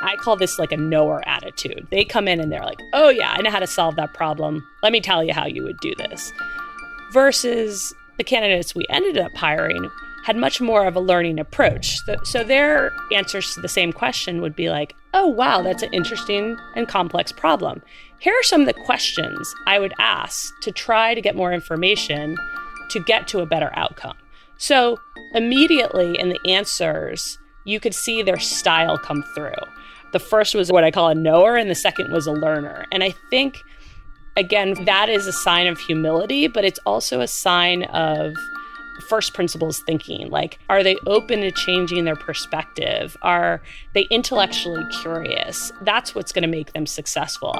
I call this like a knower attitude. They come in and they're like, oh, yeah, I know how to solve that problem. Let me tell you how you would do this. Versus the candidates we ended up hiring had much more of a learning approach. So their answers to the same question would be like, oh, wow, that's an interesting and complex problem. Here are some of the questions I would ask to try to get more information to get to a better outcome. So immediately in the answers, you could see their style come through. The first was what I call a knower, and the second was a learner. And I think, again, that is a sign of humility, but it's also a sign of first principles thinking. Like, are they open to changing their perspective? Are they intellectually curious? That's what's going to make them successful.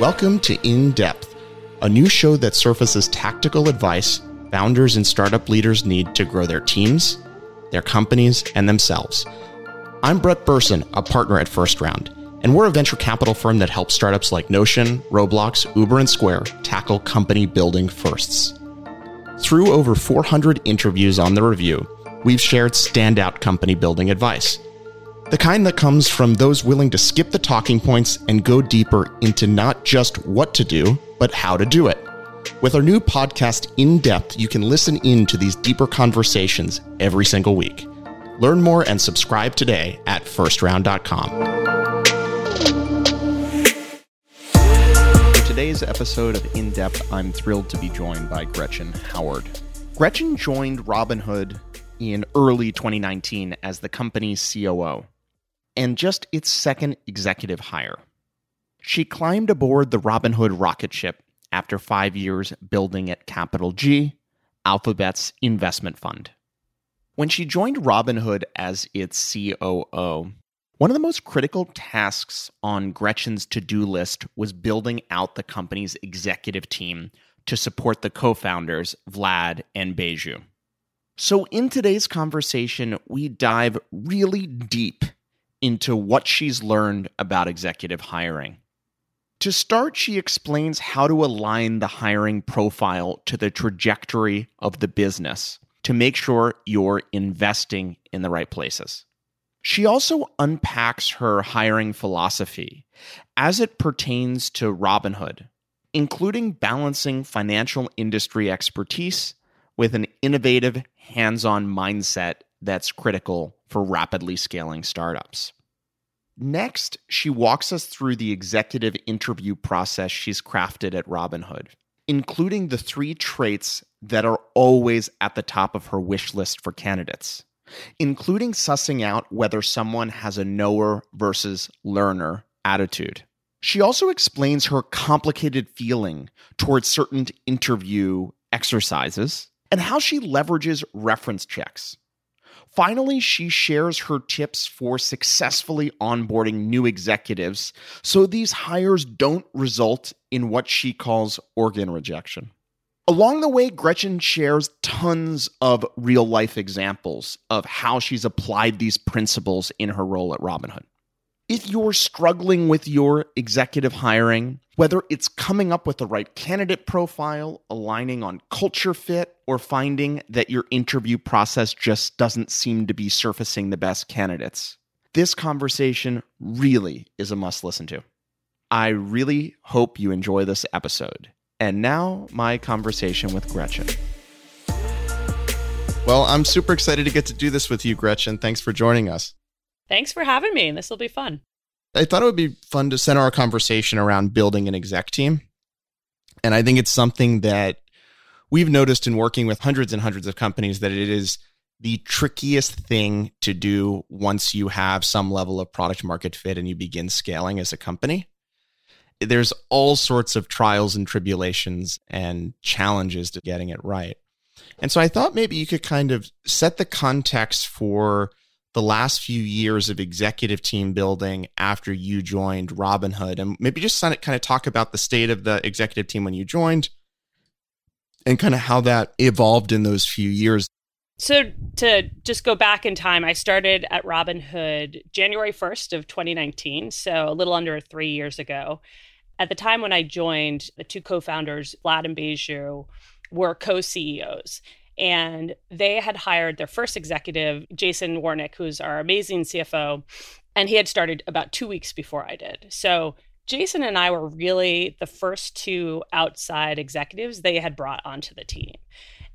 Welcome to In Depth, a new show that surfaces tactical advice founders and startup leaders need to grow their teams, their companies, and themselves. I'm Brett Berson, a partner at First Round, and we're a venture capital firm that helps startups like Notion, Roblox, Uber, and Square tackle company building firsts. Through over 400 interviews on the review, we've shared standout company building advice. The kind that comes from those willing to skip the talking points and go deeper into not just what to do, but how to do it. With our new podcast, In Depth, you can listen in to these deeper conversations every single week. Learn more and subscribe today at firstround.com. For today's episode of In Depth, I'm thrilled to be joined by Gretchen Howard. Gretchen joined Robinhood in early 2019 as the company's COO and just its second executive hire. She climbed aboard the Robinhood rocket ship after five years building at Capital G, Alphabet's investment fund. When she joined Robinhood as its COO, one of the most critical tasks on Gretchen's to do list was building out the company's executive team to support the co founders, Vlad and Baiju. So, in today's conversation, we dive really deep into what she's learned about executive hiring. To start, she explains how to align the hiring profile to the trajectory of the business to make sure you're investing in the right places. She also unpacks her hiring philosophy as it pertains to Robinhood, including balancing financial industry expertise with an innovative, hands on mindset that's critical for rapidly scaling startups. Next, she walks us through the executive interview process she's crafted at Robinhood, including the three traits that are always at the top of her wish list for candidates, including sussing out whether someone has a knower versus learner attitude. She also explains her complicated feeling towards certain interview exercises and how she leverages reference checks Finally, she shares her tips for successfully onboarding new executives so these hires don't result in what she calls organ rejection. Along the way, Gretchen shares tons of real life examples of how she's applied these principles in her role at Robinhood. If you're struggling with your executive hiring, whether it's coming up with the right candidate profile, aligning on culture fit, or finding that your interview process just doesn't seem to be surfacing the best candidates, this conversation really is a must listen to. I really hope you enjoy this episode. And now, my conversation with Gretchen. Well, I'm super excited to get to do this with you, Gretchen. Thanks for joining us. Thanks for having me. This will be fun. I thought it would be fun to center our conversation around building an exec team. And I think it's something that we've noticed in working with hundreds and hundreds of companies that it is the trickiest thing to do once you have some level of product market fit and you begin scaling as a company. There's all sorts of trials and tribulations and challenges to getting it right. And so I thought maybe you could kind of set the context for the last few years of executive team building after you joined Robinhood, and maybe just kind of talk about the state of the executive team when you joined, and kind of how that evolved in those few years. So to just go back in time, I started at Robinhood January 1st of 2019, so a little under 3 years ago. At the time when I joined, the two co-founders, Vlad and Baiju, were co-CEOs. And they had hired their first executive, Jason Warnick, who's our amazing CFO. And he had started about two weeks before I did. So Jason and I were really the first two outside executives they had brought onto the team.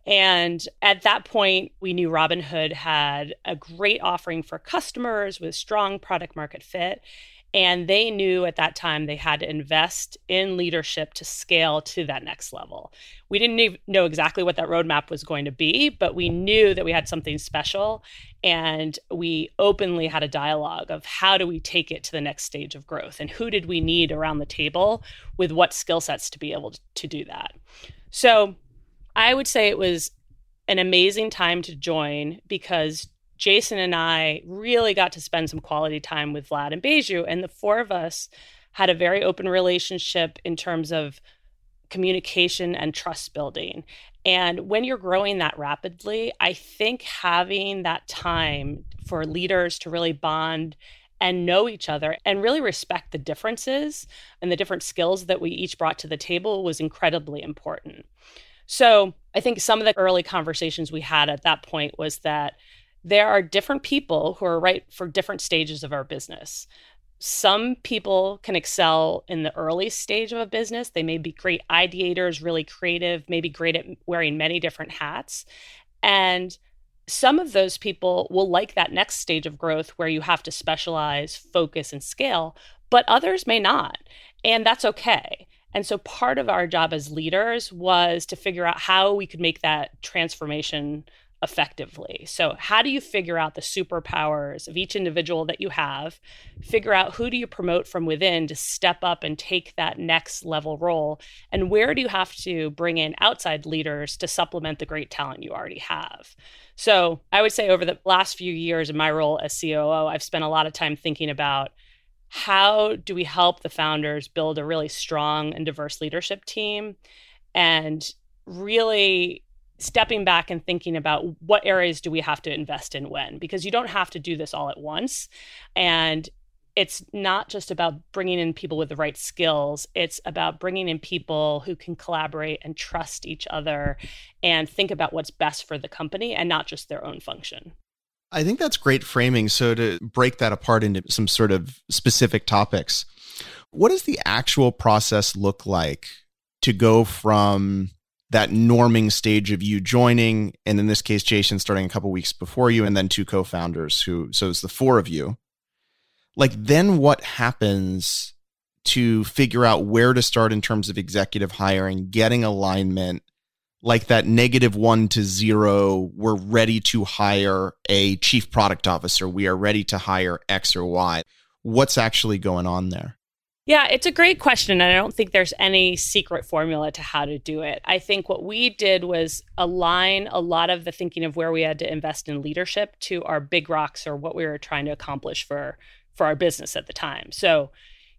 And at that point, we knew Robinhood had a great offering for customers with strong product market fit. And they knew at that time they had to invest in leadership to scale to that next level. We didn't know exactly what that roadmap was going to be, but we knew that we had something special. And we openly had a dialogue of how do we take it to the next stage of growth and who did we need around the table with what skill sets to be able to do that. So I would say it was an amazing time to join because Jason and I really got to spend some quality time with Vlad and Baiju, and the four of us had a very open relationship in terms of communication and trust building. And when you're growing that rapidly, I think having that time for leaders to really bond and know each other and really respect the differences and the different skills that we each brought to the table was incredibly important. So I think some of the early conversations we had at that point was that there are different people who are right for different stages of our business. Some people can excel in the early stage of a business. They may be great ideators, really creative, maybe great at wearing many different hats. And some of those people will like that next stage of growth where you have to specialize, focus, and scale, but others may not. And that's okay. And so part of our job as leaders was to figure out how we could make that transformation effectively. So, how do you figure out the superpowers of each individual that you have? Figure out who do you promote from within to step up and take that next level role? And where do you have to bring in outside leaders to supplement the great talent you already have? So, I would say over the last few years in my role as COO, I've spent a lot of time thinking about how do we help the founders build a really strong and diverse leadership team and really stepping back and thinking about what areas do we have to invest in when? Because you don't have to do this all at once. And it's not just about bringing in people with the right skills. It's about bringing in people who can collaborate and trust each other and think about what's best for the company and not just their own function. I think that's great framing. So, to break that apart into some sort of specific topics, what does the actual process look like to go from that norming stage of you joining, and in this case, Jason starting a couple weeks before you, and then two co founders who, so it's the four of you. Like, then what happens to figure out where to start in terms of executive hiring, getting alignment, like that negative one to zero, we're ready to hire a chief product officer. We are ready to hire X or Y. What's actually going on there? Yeah, it's a great question. And I don't think there's any secret formula to how to do it. I think what we did was align a lot of the thinking of where we had to invest in leadership to our big rocks or what we were trying to accomplish for for our business at the time. So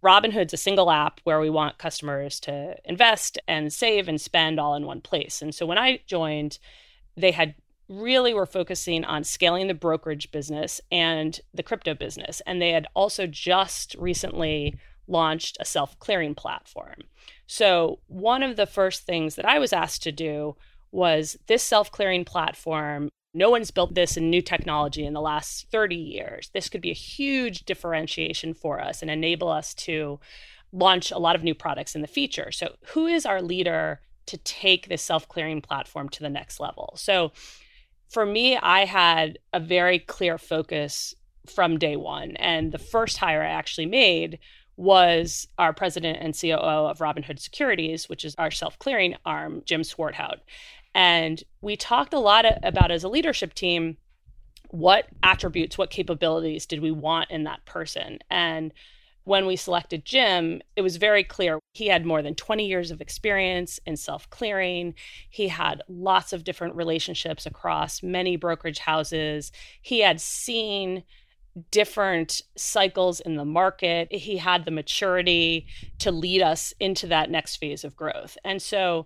Robinhood's a single app where we want customers to invest and save and spend all in one place. And so when I joined, they had really were focusing on scaling the brokerage business and the crypto business. And they had also just recently launched a self clearing platform. So, one of the first things that I was asked to do was this self clearing platform no one's built this in new technology in the last 30 years. This could be a huge differentiation for us and enable us to launch a lot of new products in the future. So, who is our leader to take this self clearing platform to the next level? So, for me, I had a very clear focus from day one. And the first hire I actually made was our president and COO of Robinhood Securities, which is our self clearing arm, Jim Swartwout. And we talked a lot about as a leadership team what attributes, what capabilities did we want in that person? And when we selected Jim, it was very clear he had more than 20 years of experience in self clearing. He had lots of different relationships across many brokerage houses. He had seen different cycles in the market. He had the maturity to lead us into that next phase of growth. And so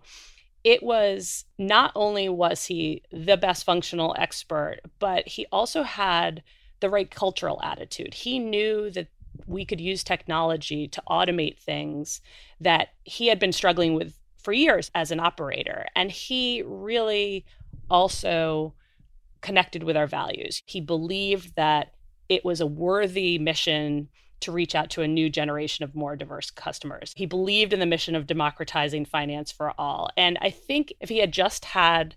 it was not only was he the best functional expert, but he also had the right cultural attitude. He knew that we could use technology to automate things that he had been struggling with for years as an operator. And he really also connected with our values. He believed that it was a worthy mission to reach out to a new generation of more diverse customers. He believed in the mission of democratizing finance for all. And I think if he had just had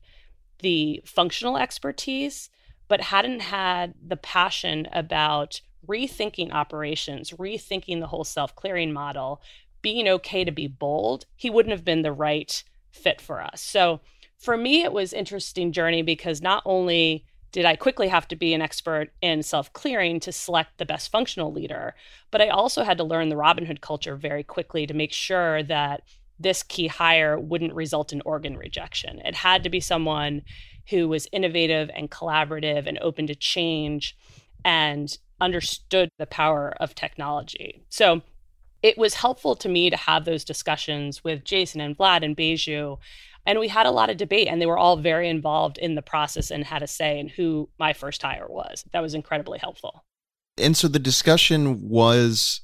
the functional expertise, but hadn't had the passion about rethinking operations, rethinking the whole self clearing model, being okay to be bold, he wouldn't have been the right fit for us. So for me, it was interesting journey because not only did I quickly have to be an expert in self clearing to select the best functional leader, but I also had to learn the Robinhood culture very quickly to make sure that this key hire wouldn't result in organ rejection. It had to be someone who was innovative and collaborative and open to change and understood the power of technology. So it was helpful to me to have those discussions with Jason and Vlad and Baiju. And we had a lot of debate, and they were all very involved in the process and had a say in who my first hire was. That was incredibly helpful. And so the discussion was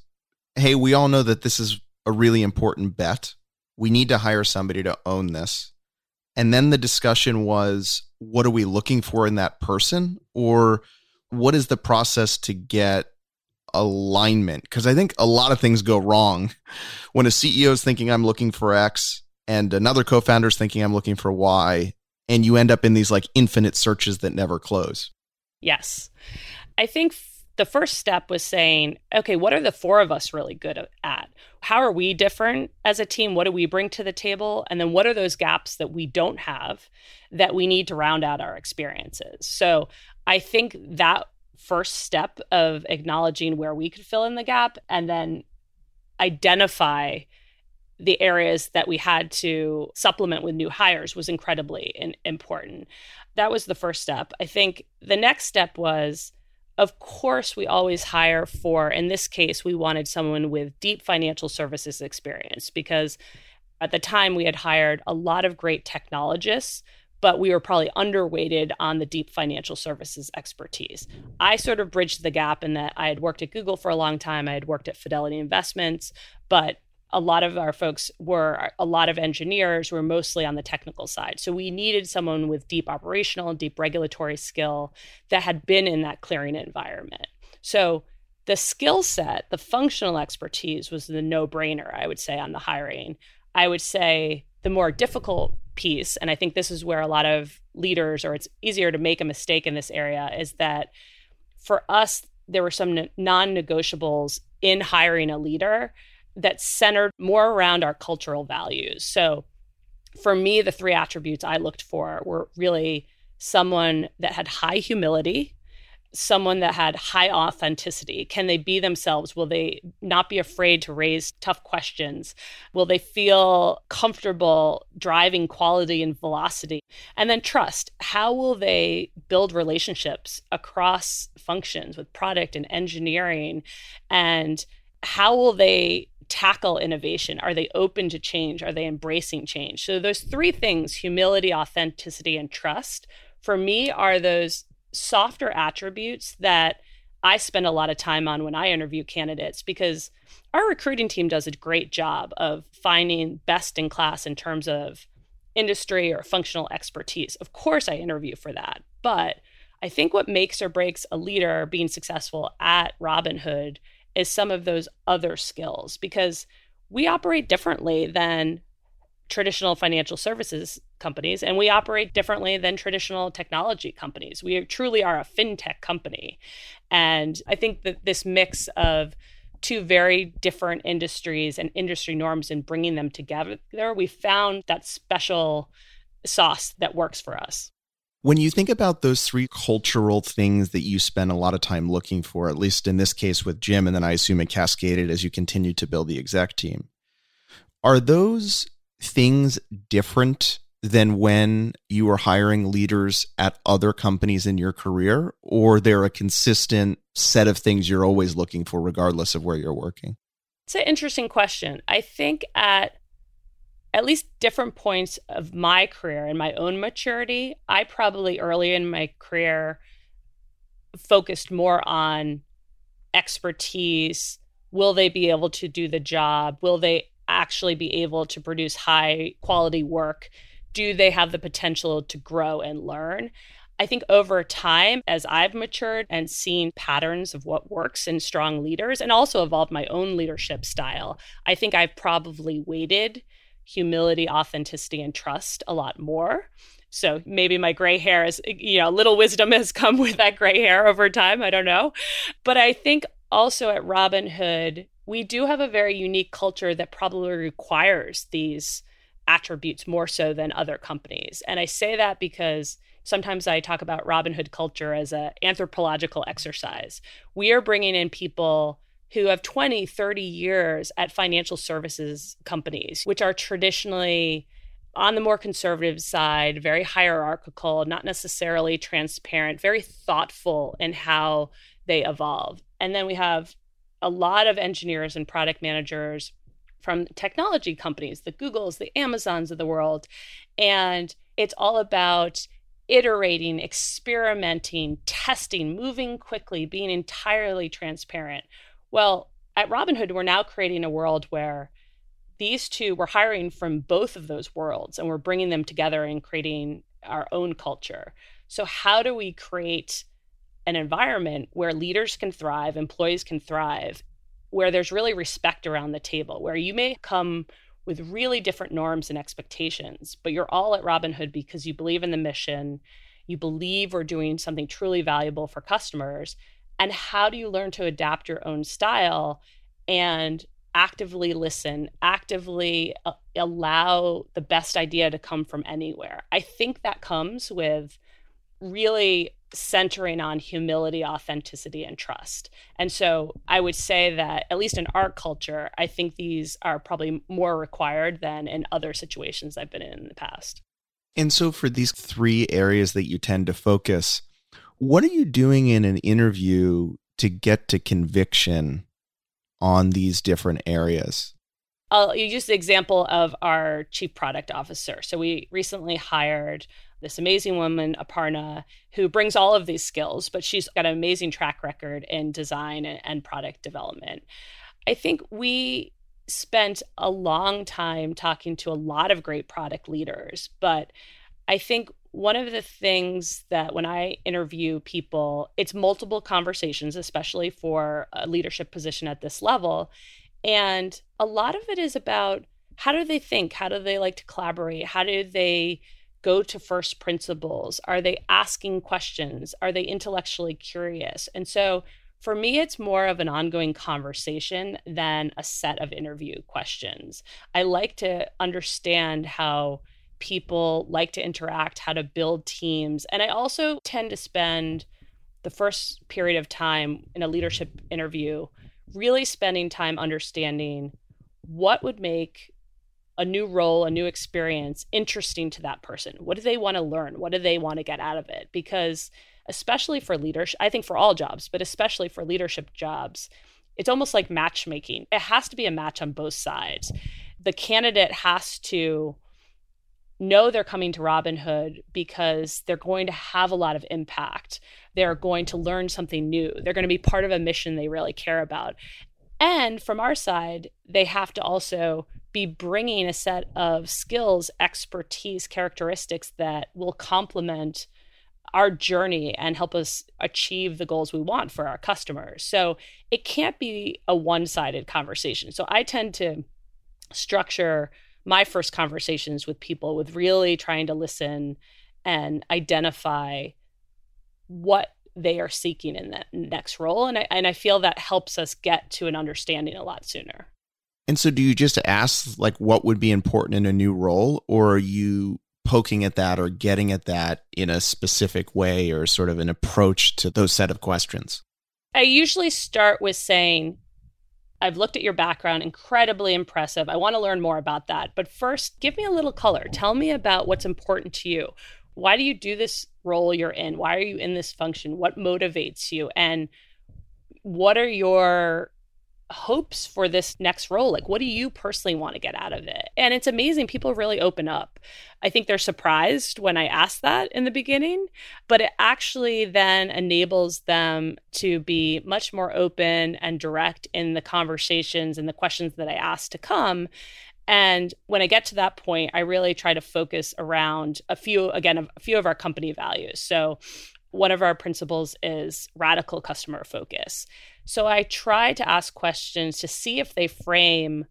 hey, we all know that this is a really important bet. We need to hire somebody to own this. And then the discussion was what are we looking for in that person? Or what is the process to get alignment because I think a lot of things go wrong when a CEO is thinking I'm looking for X and another co-founder is thinking I'm looking for Y and you end up in these like infinite searches that never close. Yes. I think the first step was saying, okay, what are the four of us really good at? How are we different as a team? What do we bring to the table? And then what are those gaps that we don't have that we need to round out our experiences? So I think that first step of acknowledging where we could fill in the gap and then identify the areas that we had to supplement with new hires was incredibly in, important. That was the first step. I think the next step was of course, we always hire for, in this case, we wanted someone with deep financial services experience because at the time we had hired a lot of great technologists but we were probably underweighted on the deep financial services expertise. I sort of bridged the gap in that I had worked at Google for a long time, I had worked at Fidelity Investments, but a lot of our folks were a lot of engineers were mostly on the technical side. So we needed someone with deep operational and deep regulatory skill that had been in that clearing environment. So the skill set, the functional expertise was the no brainer, I would say, on the hiring. I would say the more difficult piece, and I think this is where a lot of leaders, or it's easier to make a mistake in this area, is that for us, there were some non negotiables in hiring a leader that centered more around our cultural values. So for me, the three attributes I looked for were really someone that had high humility, someone that had high authenticity? Can they be themselves? Will they not be afraid to raise tough questions? Will they feel comfortable driving quality and velocity? And then trust. How will they build relationships across functions with product and engineering? And how will they tackle innovation? Are they open to change? Are they embracing change? So, those three things humility, authenticity, and trust for me are those softer attributes that I spend a lot of time on when I interview candidates because our recruiting team does a great job of finding best in class in terms of industry or functional expertise. Of course, I interview for that. But I think what makes or breaks a leader being successful at Robinhood is some of those other skills because we operate differently than traditional financial services companies and we operate differently than traditional technology companies. We truly are a fintech company. And I think that this mix of two very different industries and industry norms and bringing them together, we found that special sauce that works for us. When you think about those three cultural things that you spend a lot of time looking for, at least in this case with Jim, and then I assume it cascaded as you continue to build the exec team, are those things different than when you were hiring leaders at other companies in your career, or they're a consistent set of things you're always looking for, regardless of where you're working? It's an interesting question. I think at at least different points of my career and my own maturity, I probably early in my career focused more on expertise. Will they be able to do the job? Will they actually be able to produce high quality work do they have the potential to grow and learn? I think over time, as I've matured and seen patterns of what works in strong leaders and also evolved my own leadership style, I think I've probably weighted humility, authenticity, and trust a lot more. So maybe my gray hair is, you know, a little wisdom has come with that gray hair over time. I don't know. But I think also at Robinhood, we do have a very unique culture that probably requires these attributes more so than other companies. And I say that because sometimes I talk about Robinhood culture as an anthropological exercise. We are bringing in people who have 20, 30 years at financial services companies, which are traditionally on the more conservative side, very hierarchical, not necessarily transparent, very thoughtful in how they evolve. And then we have a lot of engineers and product managers from technology companies, the Googles, the Amazons of the world. And it's all about iterating, experimenting, testing, moving quickly, being entirely transparent. Well, at Robinhood, we're now creating a world where these two, we're hiring from both of those worlds and we're bringing them together and creating our own culture. So, how do we create an environment where leaders can thrive, employees can thrive, where there's really respect around the table, where you may come with really different norms and expectations, but you're all at Robinhood because you believe in the mission, you believe we're doing something truly valuable for customers. And how do you learn to adapt your own style and actively listen, actively uh, allow the best idea to come from anywhere. I think that comes with really centering on humility, authenticity, and trust. And so I would say that, at least in our culture, I think these are probably more required than in other situations I've been in in the past. And so, for these three areas that you tend to focus, what are you doing in an interview to get to conviction on these different areas? I'll use the example of our chief product officer. So we recently hired this amazing woman, Aparna, who brings all of these skills, but she's got an amazing track record in design and product development. I think we spent a long time talking to a lot of great product leaders, but I think one of the things that when I interview people, it's multiple conversations, especially for a leadership position at this level. And a lot of it is about how do they think? How do they like to collaborate? How do they go to first principles? Are they asking questions? Are they intellectually curious? And so for me, it's more of an ongoing conversation than a set of interview questions. I like to understand how people like to interact, how to build teams. And I also tend to spend the first period of time in a leadership interview really spending time understanding what would make a new role, a new experience interesting to that person. What do they want to learn? What do they want to get out of it? Because especially for leadership, I think for all jobs, but especially for leadership jobs, it's almost like matchmaking. It has to be a match on both sides. The candidate has to know they're coming to Robinhood because they're going to have a lot of impact. They're going to learn something new. They're going to be part of a mission they really care about. And from our side, they have to also be bringing a set of skills, expertise, characteristics that will complement our journey and help us achieve the goals we want for our customers. So it can't be a one sided conversation. So I tend to structure my first conversations with people with really trying to listen and identify what they are seeking in that next role and I, and I feel that helps us get to an understanding a lot sooner. And so do you just ask like what would be important in a new role or are you poking at that or getting at that in a specific way or sort of an approach to those set of questions? I usually start with saying I've looked at your background, incredibly impressive. I want to learn more about that. But first, give me a little color. Tell me about what's important to you. Why do you do this role you're in? Why are you in this function? What motivates you? And what are your hopes for this next role? Like, what do you personally want to get out of it? And it's amazing. People really open up. I think they're surprised when I ask that in the beginning, but it actually then enables them to be much more open and direct in the conversations and the questions that I ask to come. And when I get to that point, I really try to focus around a few, again, a few of our company values. So one of our principles is radical customer focus. So I try to ask questions to see if they frame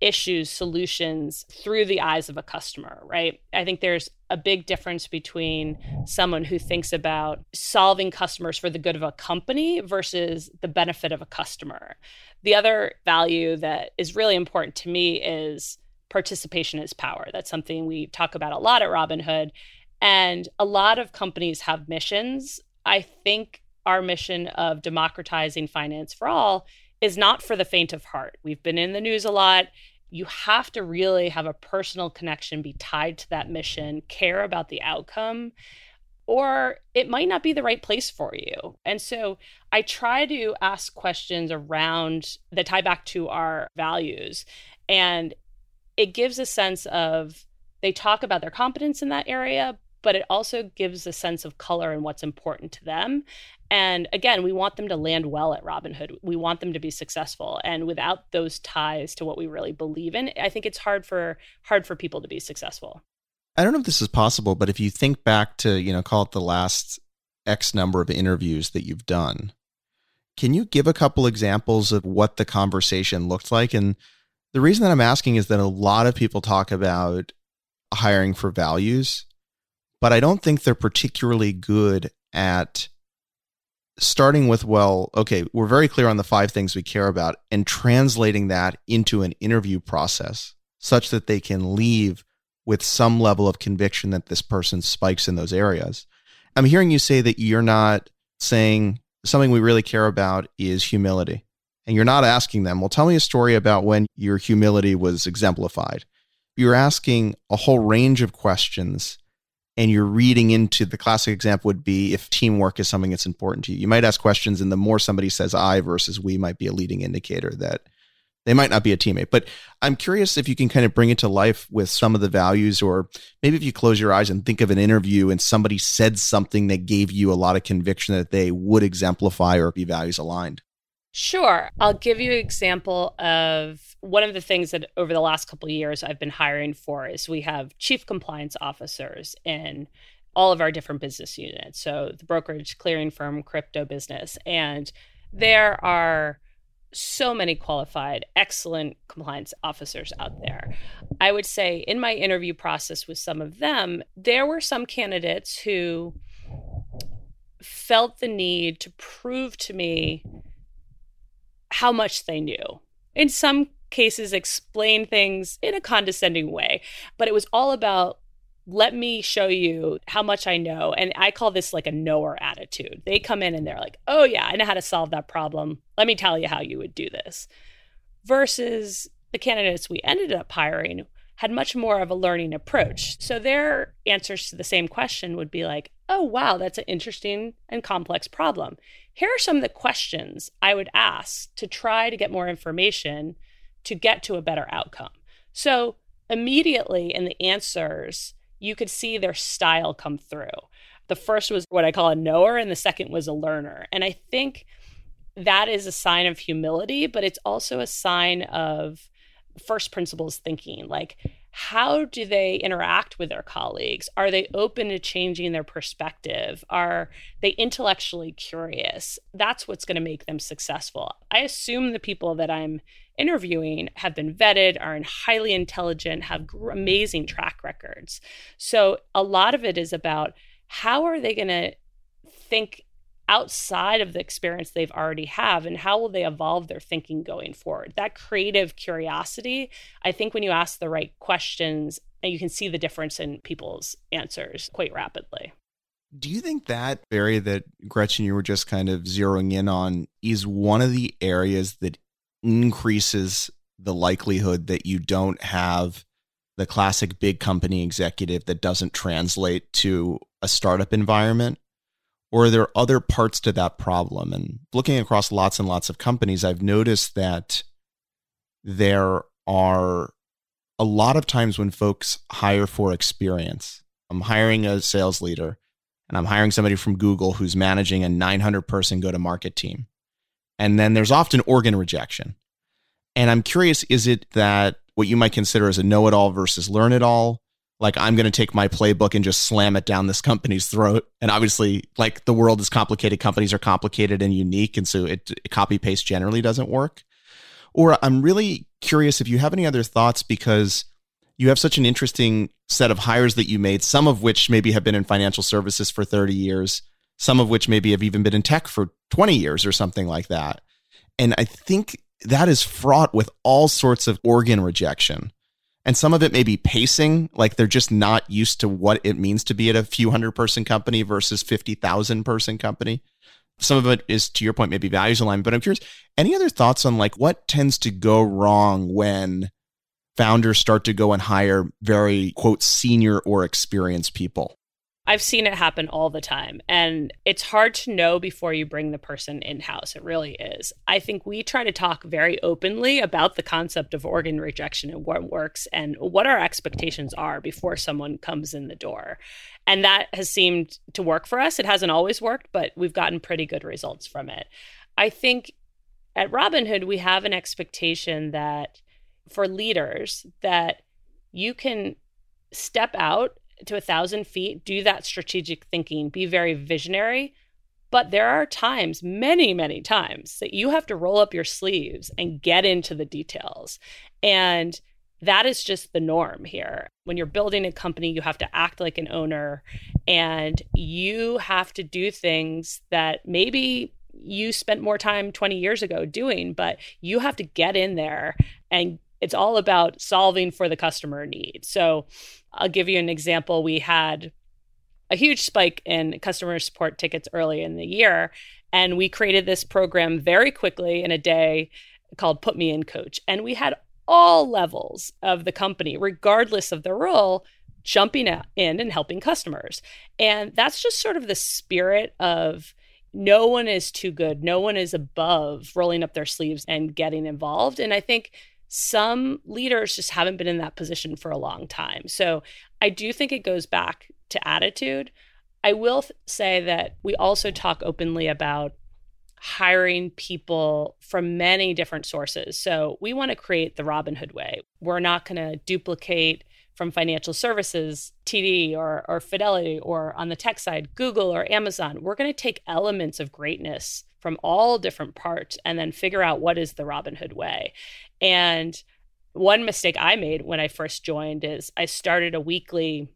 issues, solutions through the eyes of a customer, right? I think there's a big difference between someone who thinks about solving customers for the good of a company versus the benefit of a customer. The other value that is really important to me is participation is power. That's something we talk about a lot at Robinhood. And a lot of companies have missions. I think our mission of democratizing finance for all is not for the faint of heart. We've been in the news a lot. You have to really have a personal connection, be tied to that mission, care about the outcome, or it might not be the right place for you. And so I try to ask questions around that tie back to our values. And it gives a sense of they talk about their competence in that area, but it also gives a sense of color and what's important to them. And again, we want them to land well at Robinhood. We want them to be successful. And without those ties to what we really believe in, I think it's hard for hard for people to be successful. I don't know if this is possible, but if you think back to, you know, call it the last X number of interviews that you've done, can you give a couple examples of what the conversation looked like? And the reason that I'm asking is that a lot of people talk about hiring for values, but I don't think they're particularly good at starting with, well, okay, we're very clear on the five things we care about and translating that into an interview process such that they can leave with some level of conviction that this person spikes in those areas. I'm hearing you say that you're not saying something we really care about is humility. And you're not asking them, well, tell me a story about when your humility was exemplified. You're asking a whole range of questions and you're reading into the classic example would be if teamwork is something that's important to you. You might ask questions, and the more somebody says I versus we might be a leading indicator that they might not be a teammate. But I'm curious if you can kind of bring it to life with some of the values, or maybe if you close your eyes and think of an interview and somebody said something that gave you a lot of conviction that they would exemplify or be values aligned. Sure. I'll give you an example of one of the things that over the last couple years I've been hiring for is we have chief compliance officers in all of our different business units. So the brokerage, clearing firm, crypto business. And there are so many qualified, excellent compliance officers out there. I would say in my interview process with some of them, there were some candidates who felt the need to prove to me how much they knew. In some cases, explain things in a condescending way, but it was all about let me show you how much I know. And I call this like a knower attitude. They come in and they're like, oh, yeah, I know how to solve that problem. Let me tell you how you would do this. Versus the candidates we ended up hiring had much more of a learning approach. So their answers to the same question would be like, oh, wow, that's an interesting and complex problem. Here are some of the questions I would ask to try to get more information to get to a better outcome. So immediately in the answers, you could see their style come through. The first was what I call a knower, and the second was a learner. And I think that is a sign of humility, but it's also a sign of first principles thinking like how do they interact with their colleagues? Are they open to changing their perspective? Are they intellectually curious? That's what's going to make them successful. I assume the people that i'm interviewing have been vetted are highly intelligent have amazing track records. So a lot of it is about how are they going to think outside of the experience they've already have and how will they evolve their thinking going forward. That creative curiosity i think when you ask the right questions you can see the difference in people's answers quite rapidly. Do you think that area that gretchen you were just kind of zeroing in on is one of the areas that increases the likelihood that you don't have the classic big company executive that doesn't translate to a startup environment or are there other parts to that problem? And looking across lots and lots of companies, I've noticed that there are a lot of times when folks hire for experience. I'm hiring a sales leader and I'm hiring somebody from Google who's managing a 900 person go to market team. And then there's often organ rejection. And I'm curious is it that what you might consider as a know it all versus learn it all. Like, I'm going to take my playbook and just slam it down this company's throat. And obviously, like, the world is complicated. Companies are complicated and unique. And so it, copy paste generally doesn't work. Or I'm really curious if you have any other thoughts because you have such an interesting set of hires that you made, some of which maybe have been in financial services for 30 years, some of which maybe have even been in tech for 20 years or something like that. And I think that is fraught with all sorts of organ rejection. And some of it may be pacing, like they're just not used to what it means to be at a few hundred person company versus 50,000 person company. Some of it is, to your point, maybe values alignment. But I'm curious, any other thoughts on like what tends to go wrong when founders start to go and hire very, quote, senior or experienced people? I've seen it happen all the time. And it's hard to know before you bring the person in house. It really is. I think we try to talk very openly about the concept of organ rejection and what works and what our expectations are before someone comes in the door. And that has seemed to work for us. It hasn't always worked, but we've gotten pretty good results from it. I think at Robinhood, we have an expectation that for leaders, that you can step out to a thousand feet, do that strategic thinking, be very visionary. But there are times, many, many times, that you have to roll up your sleeves and get into the details. And that is just the norm here. When you're building a company, you have to act like an owner and you have to do things that maybe you spent more time 20 years ago doing, but you have to get in there and it's all about solving for the customer need. So I'll give you an example. We had a huge spike in customer support tickets early in the year, and we created this program very quickly in a day called Put Me in Coach. And we had all levels of the company, regardless of the role, jumping in and helping customers. And that's just sort of the spirit of no one is too good, no one is above rolling up their sleeves and getting involved. And I think some leaders just haven't been in that position for a long time. So I do think it goes back to attitude. I will th- say that we also talk openly about hiring people from many different sources. So we want to create the Robinhood way. We're not going to duplicate from financial services, TD or, or Fidelity, or on the tech side, Google or Amazon. We're going to take elements of greatness from all different parts and then figure out what is the Robinhood way. And one mistake I made when I first joined is I started a weekly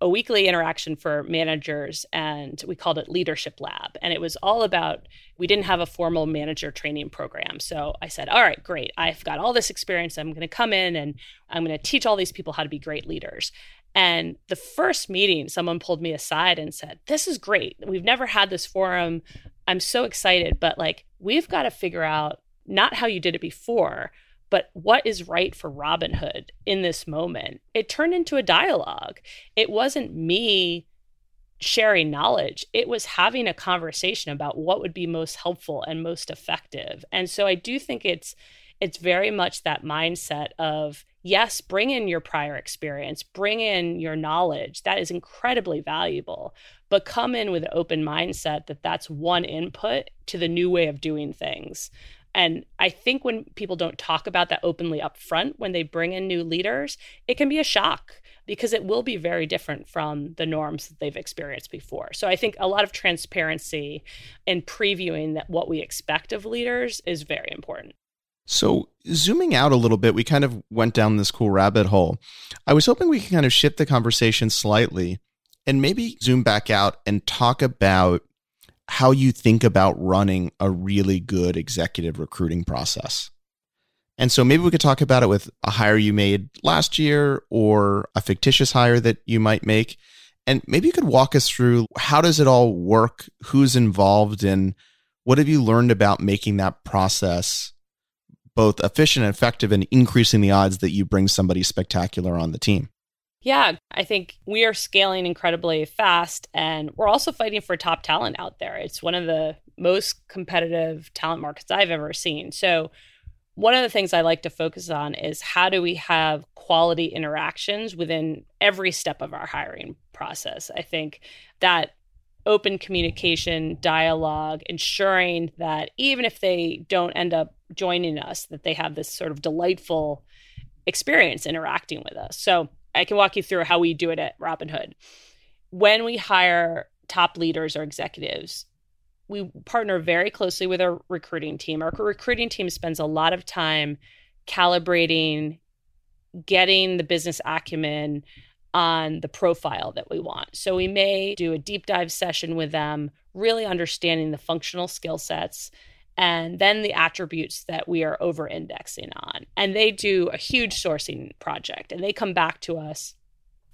a weekly interaction for managers and we called it leadership lab. And it was all about we didn't have a formal manager training program. So i said all right great. I've got all this experience. I'm going to come in and i'm going to teach all these people how to be great leaders. And the first meeting someone pulled me aside and said this is great. We've never had this forum i'm so excited but like we've got to figure out not how you did it before but what is right for Robinhood in this moment? It turned into a dialogue. It wasn't me sharing knowledge, it was having a conversation about what would be most helpful and most effective. And so I do think it's it's very much that mindset of yes, bring in your prior experience, bring in your knowledge. That is incredibly valuable, but come in with an open mindset that that's one input to the new way of doing things. And I think when people don't talk about that openly up front, when they bring in new leaders, it can be a shock because it will be very different from the norms that they've experienced before. So I think a lot of transparency and previewing that what we expect of leaders is very important. So, zooming out a little bit, we kind of went down this cool rabbit hole. I was hoping we could kind of shift the conversation slightly and maybe zoom back out and talk about how you think about running a really good executive recruiting process. And so maybe we could talk about it with a hire you made last year or a fictitious hire that you might make. And maybe you could walk us through how does it all work? Who's involved and what have you learned about making that process both efficient and effective in increasing the odds that you bring somebody spectacular on the team? Yeah, I think we are scaling incredibly fast and we're also fighting for top talent out there. It's one of the most competitive talent markets I've ever seen. So, one of the things I like to focus on is how do we have quality interactions within every step of our hiring process. I think that open communication, dialogue, ensuring that even if they don't end up joining us, that they have this sort of delightful experience interacting with us. So I can walk you through how we do it at Robinhood. When we hire top leaders or executives, we partner very closely with our recruiting team. Our recruiting team spends a lot of time calibrating, getting the business acumen on the profile that we want. So we may do a deep dive session with them, really understanding the functional skill sets and then the attributes that we are over indexing on. And they do a huge sourcing project and they come back to us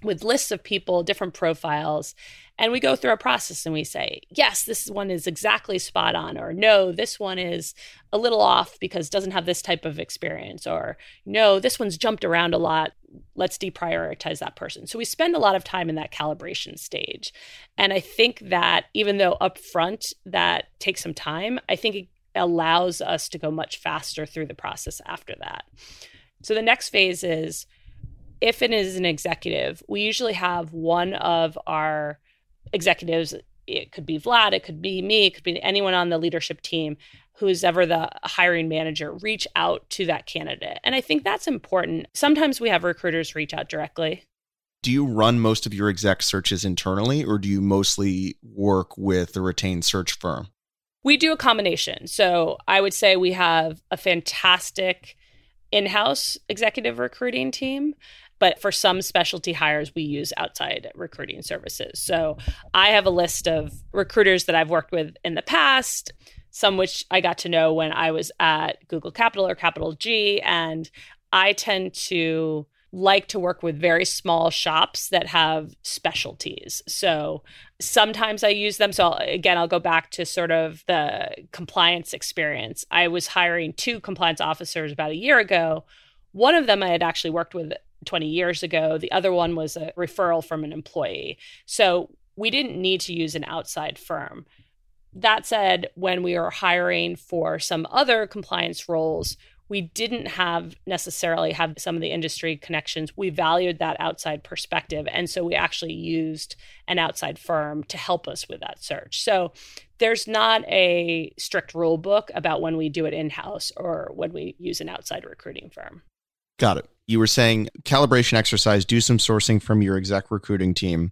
with lists of people, different profiles, and we go through a process and we say, yes, this one is exactly spot on, or no, this one is a little off because doesn't have this type of experience, or no, this one's jumped around a lot. Let's deprioritize that person. So we spend a lot of time in that calibration stage. And I think that even though upfront that takes some time, I think it allows us to go much faster through the process after that. So the next phase is if it is an executive, we usually have one of our executives, it could be Vlad, it could be me, it could be anyone on the leadership team who's ever the hiring manager, reach out to that candidate. And I think that's important. Sometimes we have recruiters reach out directly. Do you run most of your exec searches internally or do you mostly work with a retained search firm? We do a combination. So I would say we have a fantastic in house executive recruiting team. But for some specialty hires, we use outside recruiting services. So I have a list of recruiters that I've worked with in the past, some which I got to know when I was at Google Capital or Capital G. And I tend to like to work with very small shops that have specialties. So sometimes I use them. So again, I'll go back to sort of the compliance experience. I was hiring two compliance officers about a year ago. One of them I had actually worked with 20 years ago. The other one was a referral from an employee. So we didn't need to use an outside firm. That said, when we were hiring for some other compliance roles, we didn't have necessarily have some of the industry connections. We valued that outside perspective. And so we actually used an outside firm to help us with that search. So there's not a strict rule book about when we do it in house or when we use an outside recruiting firm. Got it. You were saying calibration exercise, do some sourcing from your exec recruiting team.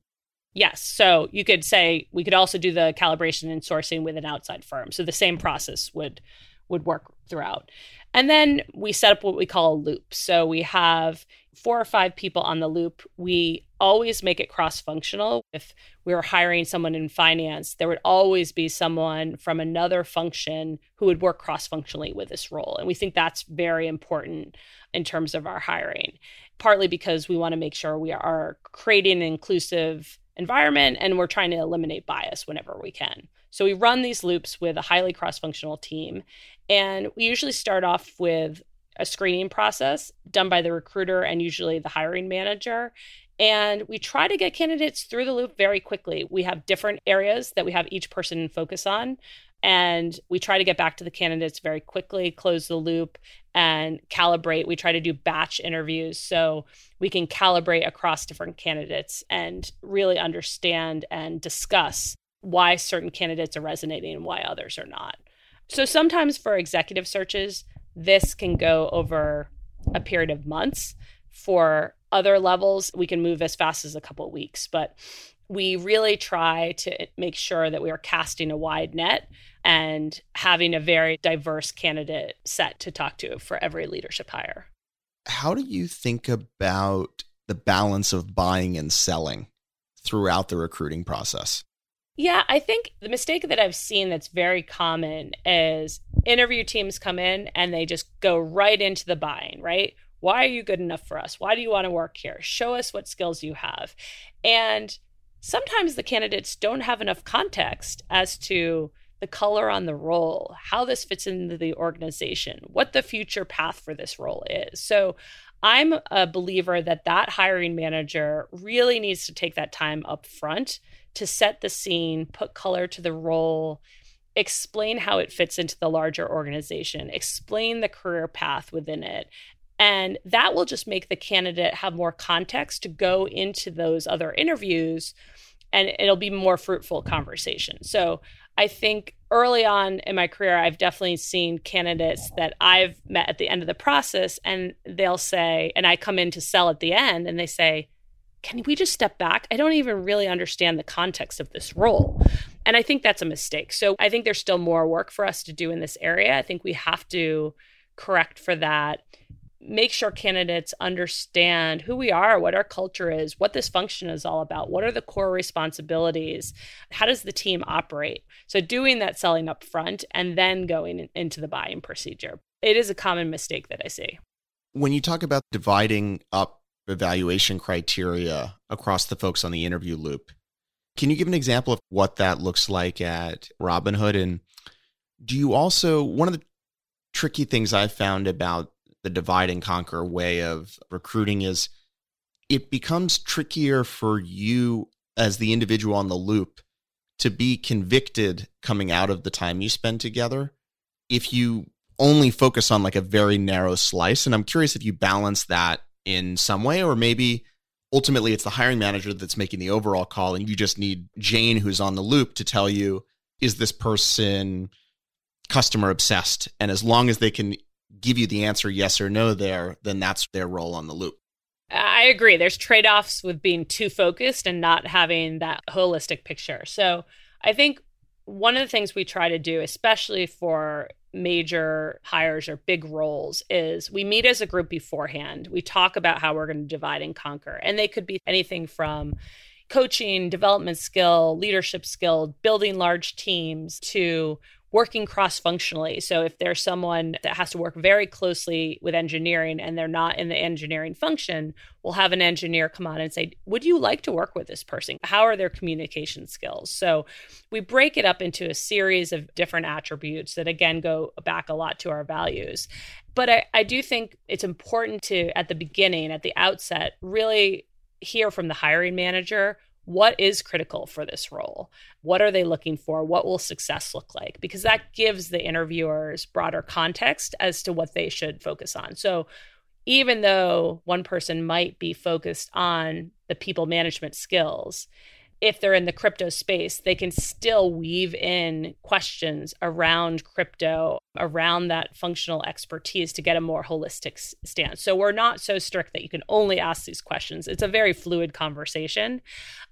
Yes. So you could say we could also do the calibration and sourcing with an outside firm. So the same process would would work throughout. And then we set up what we call a loop. So we have four or five people on the loop. We always make it cross functional. If we were hiring someone in finance, there would always be someone from another function who would work cross functionally with this role. And we think that's very important in terms of our hiring, partly because we want to make sure we are creating an inclusive environment and we're trying to eliminate bias whenever we can. So we run these loops with a highly cross functional team. And we usually start off with a screening process done by the recruiter and usually the hiring manager. And we try to get candidates through the loop very quickly. We have different areas that we have each person focus on. And we try to get back to the candidates very quickly, close the loop, and calibrate. We try to do batch interviews so we can calibrate across different candidates and really understand and discuss why certain candidates are resonating and why others are not. So sometimes for executive searches, this can go over a period of months. For other levels, we can move as fast as a couple of weeks, but we really try to make sure that we are casting a wide net and having a very diverse candidate set to talk to for every leadership hire. How do you think about the balance of buying and selling throughout the recruiting process? Yeah, I think the mistake that I've seen that's very common is interview teams come in and they just go right into the buying, right? Why are you good enough for us? Why do you want to work here? Show us what skills you have. And sometimes the candidates don't have enough context as to the color on the role, how this fits into the organization, what the future path for this role is. So I'm a believer that that hiring manager really needs to take that time up front to set the scene, put color to the role, explain how it fits into the larger organization, explain the career path within it. And that will just make the candidate have more context to go into those other interviews and it'll be more fruitful conversation. So I think early on in my career, I've definitely seen candidates that I've met at the end of the process, and they'll say, and I come in to sell at the end, and they say, Can we just step back? I don't even really understand the context of this role. And I think that's a mistake. So I think there's still more work for us to do in this area. I think we have to correct for that make sure candidates understand who we are, what our culture is, what this function is all about, what are the core responsibilities, how does the team operate. So, doing that selling up front and then going into the buying procedure. It is a common mistake that I see. When you talk about dividing up evaluation criteria across the folks on the interview loop, can you give an example of what that looks like at Robinhood? And do you also, one of the tricky things I've found about the divide and conquer way of recruiting is it becomes trickier for you as the individual on the loop to be convicted coming out of the time you spend together if you only focus on like a very narrow slice and i'm curious if you balance that in some way or maybe ultimately it's the hiring manager that's making the overall call and you just need jane who's on the loop to tell you is this person customer obsessed and as long as they can give you the answer yes or no there, then that's their role on the loop. I agree. There's trade offs with being too focused and not having that holistic picture. So I think one of the things we try to do, especially for major hires or big roles, is we meet as a group beforehand. We talk about how we're going to divide and conquer. And they could be anything from coaching, development skill, leadership skill, building large teams to working cross functionally. So if there's someone that has to work very closely with engineering and they're not in the engineering function, we'll have an engineer come on and say, Would you like to work with this person? How are their communication skills? So we break it up into a series of different attributes that, again, go back a lot to our values. But I, I do think it's important to, at the beginning, at the outset, really hear from the hiring manager what is critical for this role? What are they looking for? What will success look like? Because that gives the interviewers broader context as to what they should focus on. So, even though one person might be focused on the people management skills, if they're in the crypto space, they can still weave in questions around crypto, around that functional expertise to get a more holistic stance. So we're not so strict that you can only ask these questions. It's a very fluid conversation,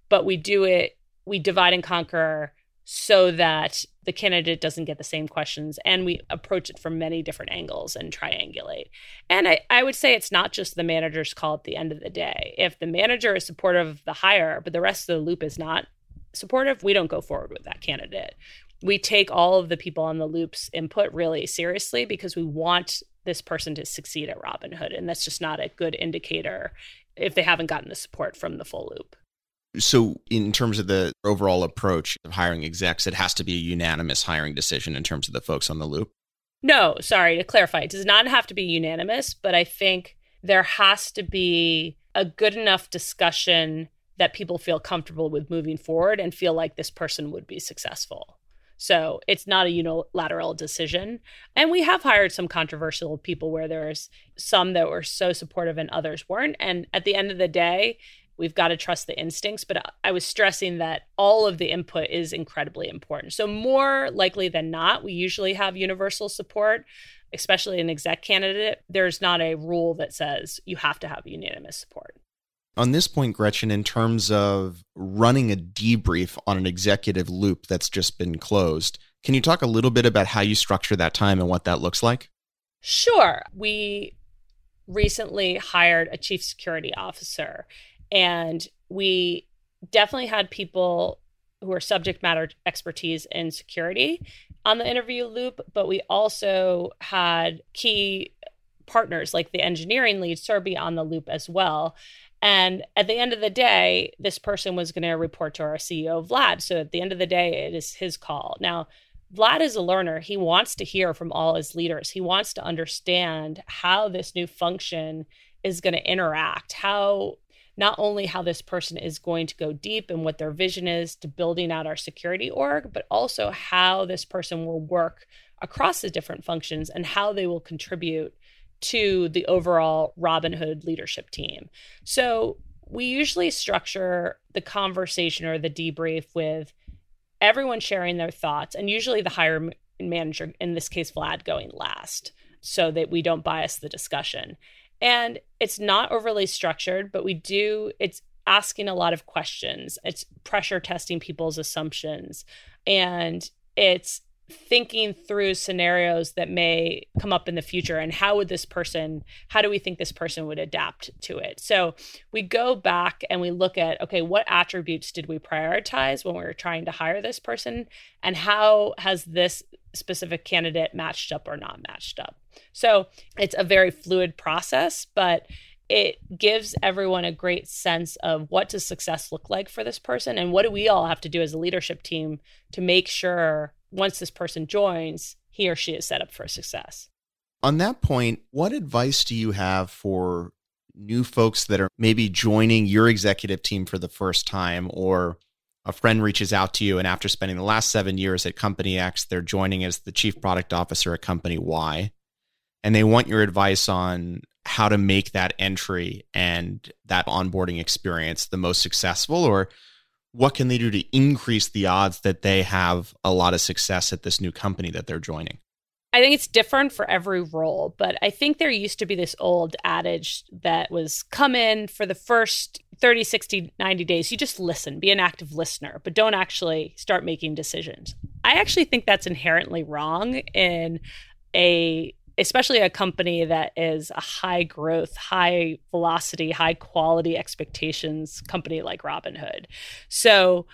but we do it, we divide and conquer so that the candidate doesn't get the same questions and we approach it from many different angles and triangulate. And I, I would say it's not just the manager's call at the end of the day. If the manager is supportive of the hire but the rest of the loop is not supportive we don't go forward with that candidate. We take all of the people on the loop's input really seriously because we want this person to succeed at robinhood and that's just not a good indicator if they haven't gotten the support from the full loop so, in terms of the overall approach of hiring execs, it has to be a unanimous hiring decision in terms of the folks on the loop? No, sorry to clarify. It does not have to be unanimous, but I think there has to be a good enough discussion that people feel comfortable with moving forward and feel like this person would be successful. So it's not a unilateral decision. And we have hired some controversial people where there's some that were so supportive and others weren't. And at the end of the day, we've got to trust the instincts but i was stressing that all of the input is incredibly important. So more likely than not we usually have universal support especially an exec candidate. There's not a rule that says you have to have unanimous support. On this point gretchen in terms of running a debrief on an executive loop that's just been closed can you talk a little bit about how you structure that time and what that looks like? Sure. We recently hired a chief security officer and we definitely had people who are subject matter expertise in security on the interview loop, but we also had key partners like the engineering lead, Serby, on the loop as well. And at the end of the day, this person was going to report to our CEO, Vlad. So at the end of the day, it is his call. Now, Vlad is a learner. He wants to hear from all his leaders. He wants to understand how this new function is going to interact, how not only how this person is going to go deep and what their vision is to building out our security org, but also how this person will work across the different functions and how they will contribute to the overall Robinhood leadership team. So we usually structure the conversation or the debrief with everyone sharing their thoughts, and usually the higher manager, in this case, Vlad, going last so that we don't bias the discussion. And it's not overly structured, but we do, it's asking a lot of questions. It's pressure testing people's assumptions. And it's thinking through scenarios that may come up in the future and how would this person how do we think this person would adapt to it so we go back and we look at okay what attributes did we prioritize when we were trying to hire this person and how has this specific candidate matched up or not matched up so it's a very fluid process but it gives everyone a great sense of what does success look like for this person and what do we all have to do as a leadership team to make sure once this person joins, he or she is set up for success. On that point, what advice do you have for new folks that are maybe joining your executive team for the first time or a friend reaches out to you and after spending the last 7 years at company X, they're joining as the chief product officer at company Y and they want your advice on how to make that entry and that onboarding experience the most successful or what can they do to increase the odds that they have a lot of success at this new company that they're joining? I think it's different for every role, but I think there used to be this old adage that was come in for the first 30, 60, 90 days. You just listen, be an active listener, but don't actually start making decisions. I actually think that's inherently wrong in a especially a company that is a high growth, high velocity, high quality expectations company like Robinhood. So,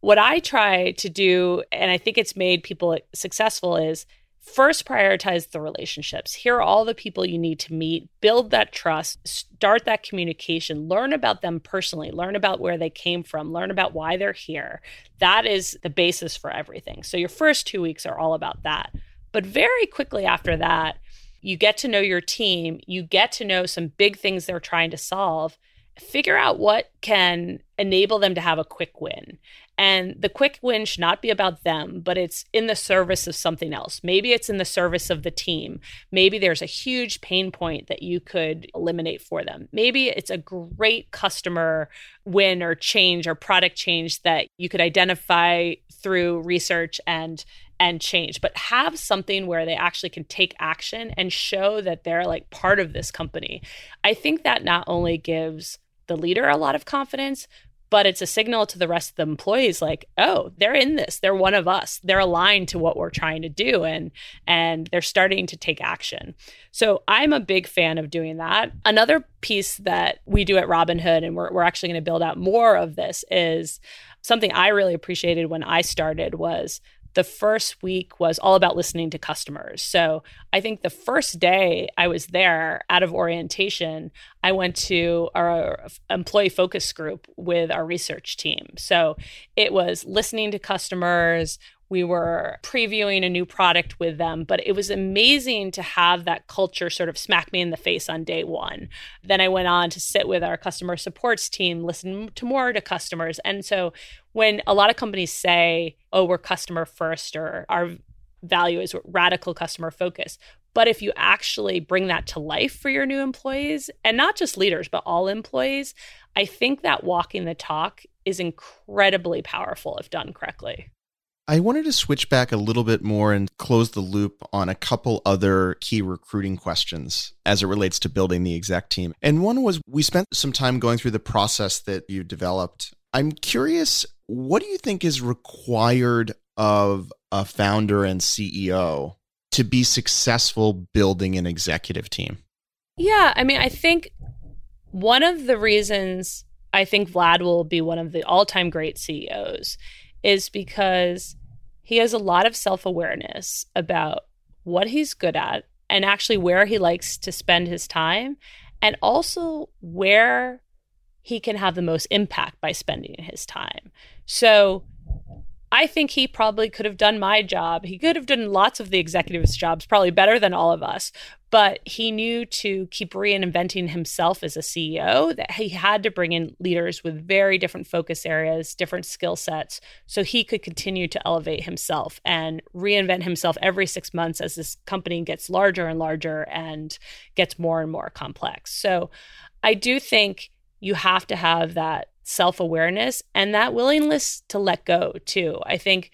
what I try to do, and I think it's made people successful, is first prioritize the relationships. Here are all the people you need to meet, build that trust, start that communication, learn about them personally, learn about where they came from, learn about why they're here. That is the basis for everything. So, your first two weeks are all about that. But very quickly after that, you get to know your team, you get to know some big things they're trying to solve, figure out what can enable them to have a quick win. And the quick win should not be about them, but it's in the service of something else. Maybe it's in the service of the team. Maybe there's a huge pain point that you could eliminate for them. Maybe it's a great customer win or change or product change that you could identify through research and and change, but have something where they actually can take action and show that they're like part of this company. I think that not only gives the leader a lot of confidence, but it's a signal to the rest of the employees like oh they're in this. They're one of us. They're aligned to what we're trying to do and and they're starting to take action. So i'm a big fan of doing that. Another piece that we do at robinhood and we're, we're actually going to build out more of this is something i really appreciated when i started was the first week was all about listening to customers. So I think the first day I was there out of orientation, I went to our employee focus group with our research team. So it was listening to customers, we were previewing a new product with them, but it was amazing to have that culture sort of smack me in the face on day one. Then I went on to sit with our customer supports team, listen to more to customers. And so when a lot of companies say, oh, we're customer first or our value is radical customer focus. But if you actually bring that to life for your new employees, and not just leaders, but all employees, I think that walking the talk is incredibly powerful if done correctly. I wanted to switch back a little bit more and close the loop on a couple other key recruiting questions as it relates to building the exec team. And one was we spent some time going through the process that you developed. I'm curious, what do you think is required of a founder and CEO to be successful building an executive team? Yeah, I mean, I think one of the reasons I think Vlad will be one of the all time great CEOs is because he has a lot of self awareness about what he's good at and actually where he likes to spend his time and also where he can have the most impact by spending his time. So I think he probably could have done my job. He could have done lots of the executives' jobs, probably better than all of us. But he knew to keep reinventing himself as a CEO, that he had to bring in leaders with very different focus areas, different skill sets, so he could continue to elevate himself and reinvent himself every six months as this company gets larger and larger and gets more and more complex. So I do think you have to have that self awareness and that willingness to let go too. I think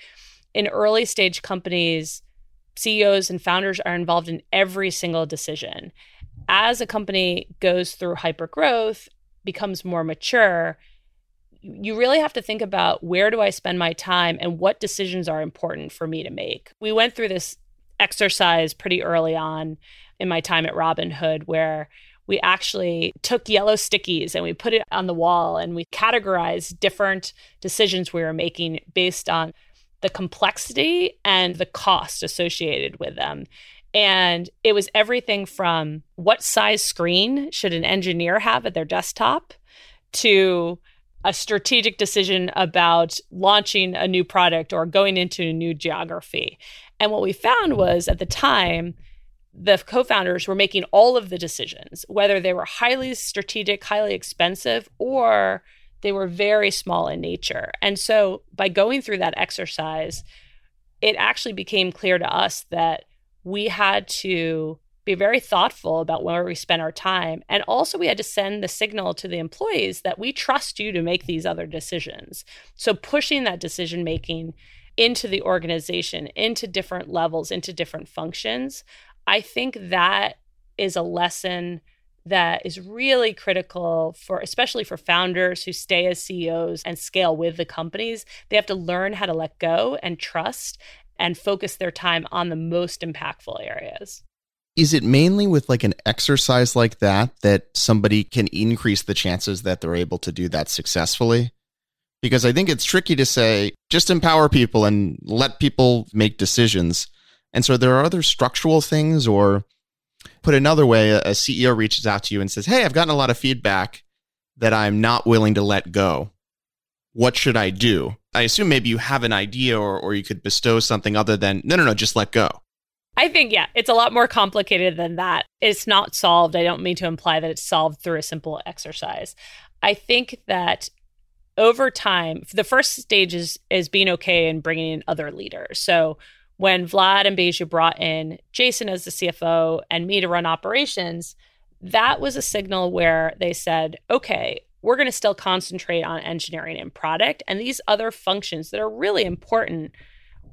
in early stage companies, CEOs and founders are involved in every single decision. As a company goes through hyper growth, becomes more mature, you really have to think about where do I spend my time and what decisions are important for me to make. We went through this exercise pretty early on in my time at Robinhood where we actually took yellow stickies and we put it on the wall and we categorized different decisions we were making based on the complexity and the cost associated with them. And it was everything from what size screen should an engineer have at their desktop to a strategic decision about launching a new product or going into a new geography. And what we found was at the time, the co founders were making all of the decisions, whether they were highly strategic, highly expensive, or they were very small in nature. And so by going through that exercise, it actually became clear to us that we had to be very thoughtful about where we spend our time. And also, we had to send the signal to the employees that we trust you to make these other decisions. So, pushing that decision making into the organization, into different levels, into different functions, I think that is a lesson that is really critical for especially for founders who stay as CEOs and scale with the companies. They have to learn how to let go and trust and focus their time on the most impactful areas. Is it mainly with like an exercise like that that somebody can increase the chances that they're able to do that successfully? Because I think it's tricky to say just empower people and let people make decisions. And so there are other structural things, or put another way, a CEO reaches out to you and says, Hey, I've gotten a lot of feedback that I'm not willing to let go. What should I do? I assume maybe you have an idea or, or you could bestow something other than, no, no, no, just let go. I think, yeah, it's a lot more complicated than that. It's not solved. I don't mean to imply that it's solved through a simple exercise. I think that over time, the first stage is, is being okay and bringing in other leaders. So when Vlad and Baiju brought in Jason as the CFO and me to run operations, that was a signal where they said, okay, we're going to still concentrate on engineering and product. And these other functions that are really important,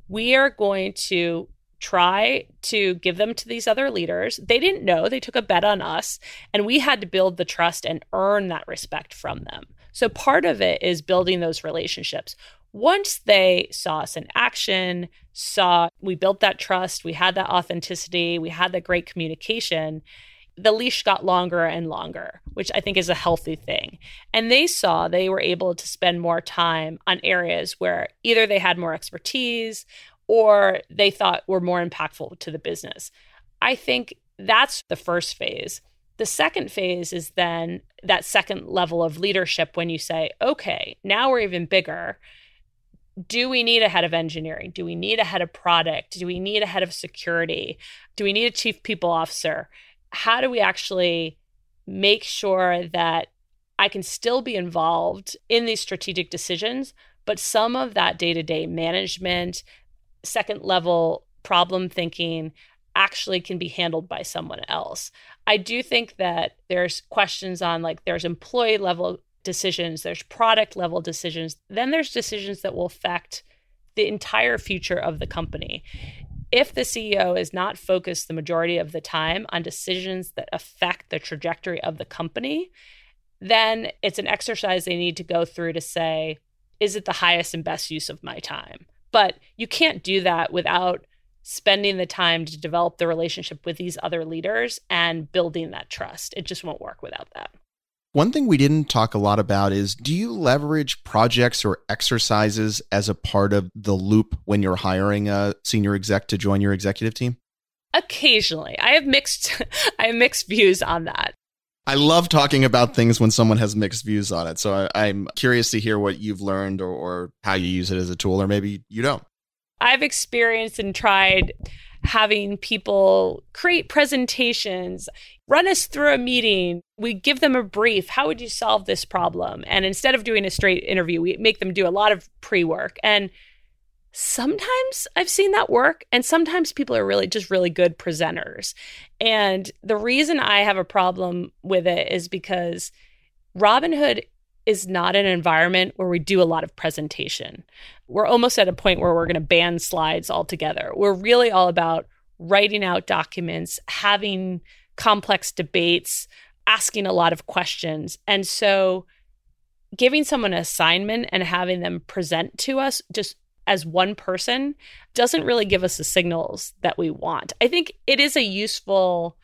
we are going to try to give them to these other leaders. They didn't know, they took a bet on us, and we had to build the trust and earn that respect from them. So part of it is building those relationships. Once they saw us in action, saw we built that trust, we had that authenticity, we had that great communication, the leash got longer and longer, which I think is a healthy thing. And they saw they were able to spend more time on areas where either they had more expertise or they thought were more impactful to the business. I think that's the first phase. The second phase is then that second level of leadership when you say, okay, now we're even bigger. Do we need a head of engineering? Do we need a head of product? Do we need a head of security? Do we need a chief people officer? how do we actually make sure that I can still be involved in these strategic decisions, but some of that day to day management, second level problem thinking actually can be handled by someone else. I do think that there's questions on like there's employee level decisions, there's product level decisions, then there's decisions that will affect the entire future of the company if the CEO is not focused the majority of the time on decisions that affect the trajectory of the company, then it's an exercise they need to go through to say, is it the highest and best use of my time? But you can't do that without spending the time to develop the relationship with these other leaders and building that trust. It just won't work without that. One thing we didn't talk a lot about is do you leverage projects or exercises as a part of the loop when you're hiring a senior exec to join your executive team? Occasionally. I have mixed I have mixed views on that. I love talking about things when someone has mixed views on it. So I, am curious to hear what you've learned or, or how you use it as a tool, or maybe you don't. I've experienced and tried having people create presentations, run us through a meeting. We give them a brief. How would you solve this problem? And instead of doing a straight interview, we make them do a lot of pre work. And sometimes I've seen that work, and sometimes people are really just really good presenters. And the reason I have a problem with it is because Robinhood is not an environment where we do a lot of presentation. We're almost at a point where we're going to ban slides altogether. We're really all about writing out documents, having complex debates, asking a lot of questions. And so giving someone an assignment and having them present to us just as one person doesn't really give us the signals that we want. I think it is a useful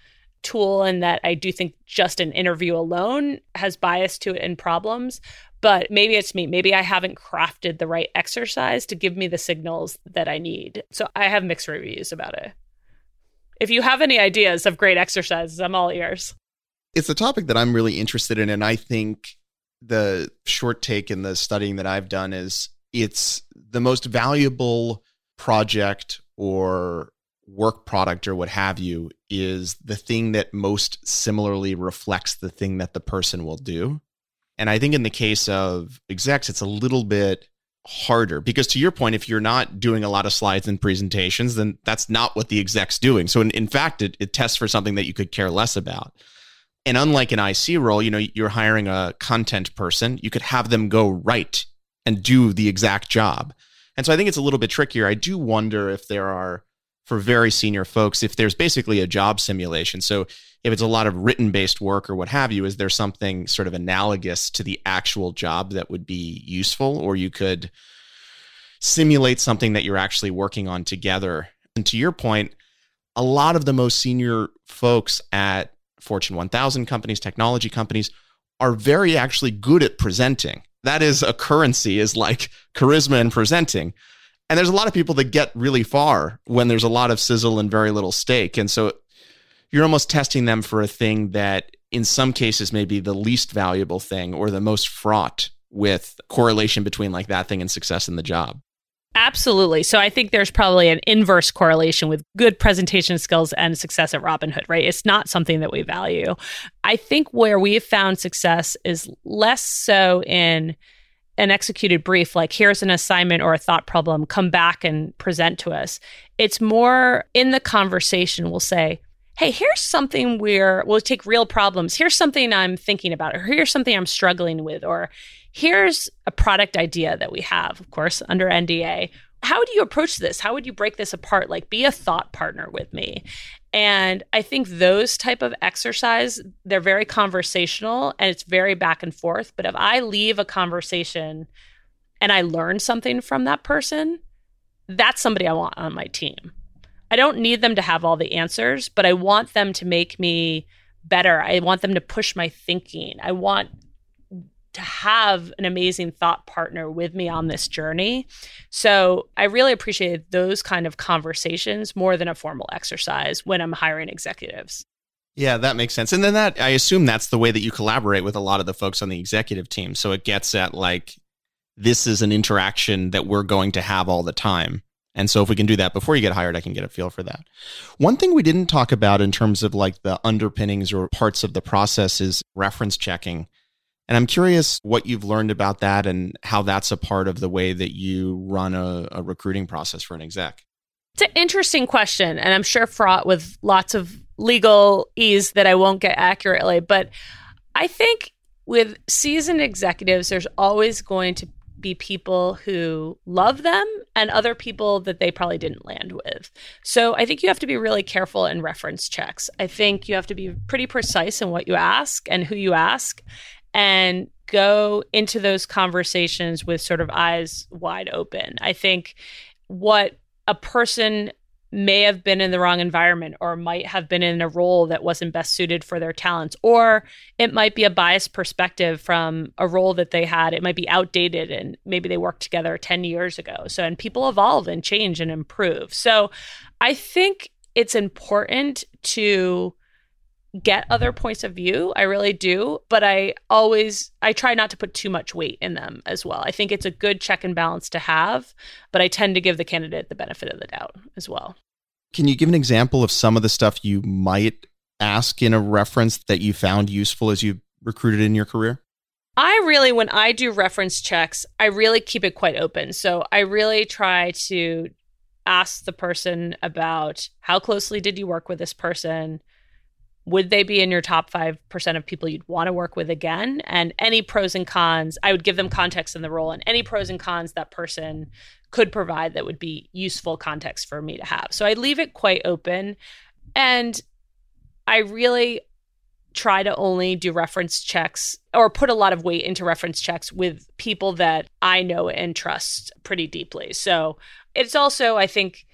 tool and that I do think just an interview alone has bias to it and problems. But maybe it's me. Maybe I haven't crafted the right exercise to give me the signals that I need. So I have mixed reviews about it. If you have any ideas of great exercises, I'm all ears. It's a topic that I'm really interested in. And I think the short take in the studying that I've done is it's the most valuable project or work product or what have you is the thing that most similarly reflects the thing that the person will do. And I think in the case of execs, it's a little bit harder because to your point, if you're not doing a lot of slides and presentations, then that's not what the exec's doing. So in, in fact, it, it tests for something that you could care less about. And unlike an IC role, you know, you're hiring a content person, you could have them go write and do the exact job. And so I think it's a little bit trickier. I do wonder if there are for very senior folks if there's basically a job simulation. So if it's a lot of written based work or what have you, is there something sort of analogous to the actual job that would be useful? Or you could simulate something that you're actually working on together. And to your point, a lot of the most senior folks at Fortune 1000 companies, technology companies, are very actually good at presenting. That is a currency, is like charisma and presenting. And there's a lot of people that get really far when there's a lot of sizzle and very little steak. And so you're almost testing them for a thing that in some cases may be the least valuable thing or the most fraught with correlation between like that thing and success in the job. Absolutely. So I think there's probably an inverse correlation with good presentation skills and success at Robinhood, right? It's not something that we value. I think where we've found success is less so in an executed brief like here's an assignment or a thought problem come back and present to us it's more in the conversation we'll say hey here's something where we'll take real problems. Here's something i'm thinking about or here's something i'm struggling with or here's a product idea that we have of course under nda how do you approach this? How would you break this apart? Like be a thought partner with me. And i think those type of exercise they're very conversational and it's very back and forth. But if i leave a conversation and i learn something from that person that's somebody i want on my team i don't need them to have all the answers but i want them to make me better i want them to push my thinking i want to have an amazing thought partner with me on this journey. So I really appreciate those kind of conversations more than a formal exercise when I'm hiring executives. Yeah, that makes sense. And then that I assume that's the way that you collaborate with a lot of the folks on the executive team. So it gets at like this is an interaction that we're going to have all the time. And so if we can do that before you get hired, I can get a feel for that. One thing we didn't talk about in terms of like the underpinnings or parts of the process is reference checking. And I'm curious what you've learned about that and how that's a part of the way that you run a, a recruiting process for an exec. It's an interesting question, and I'm sure fraught with lots of legalese that I won't get accurately. But I think with seasoned executives, there's always going to be people who love them and other people that they probably didn't land with. So I think you have to be really careful in reference checks. I think you have to be pretty precise in what you ask and who you ask and go into those conversations with sort of eyes wide open. I think what a person may have been in the wrong environment or might have been in a role that wasn't best suited for their talents. Or it might be a biased perspective from a role that they had. It might be outdated and maybe they worked together 10 years ago. So and people evolve and change and improve. So i think it's important to get other points of view i really do but i always i try not to put too much weight in them as well i think it's a good check and balance to have but i tend to give the candidate the benefit of the doubt as well can you give an example of some of the stuff you might ask in a reference that you found useful as you recruited in your career I really, when I do reference checks, I really keep it quite open. So I really try to ask the person about how closely did you work with this person? Would they be in your top 5% of people you'd want to work with again? And any pros and cons, I would give them context in the role and any pros and cons that person could provide that would be useful context for me to have. So I leave it quite open. And I really try to only do reference checks or put a lot of weight into reference checks with people that I know and trust pretty deeply. So it's also, I think,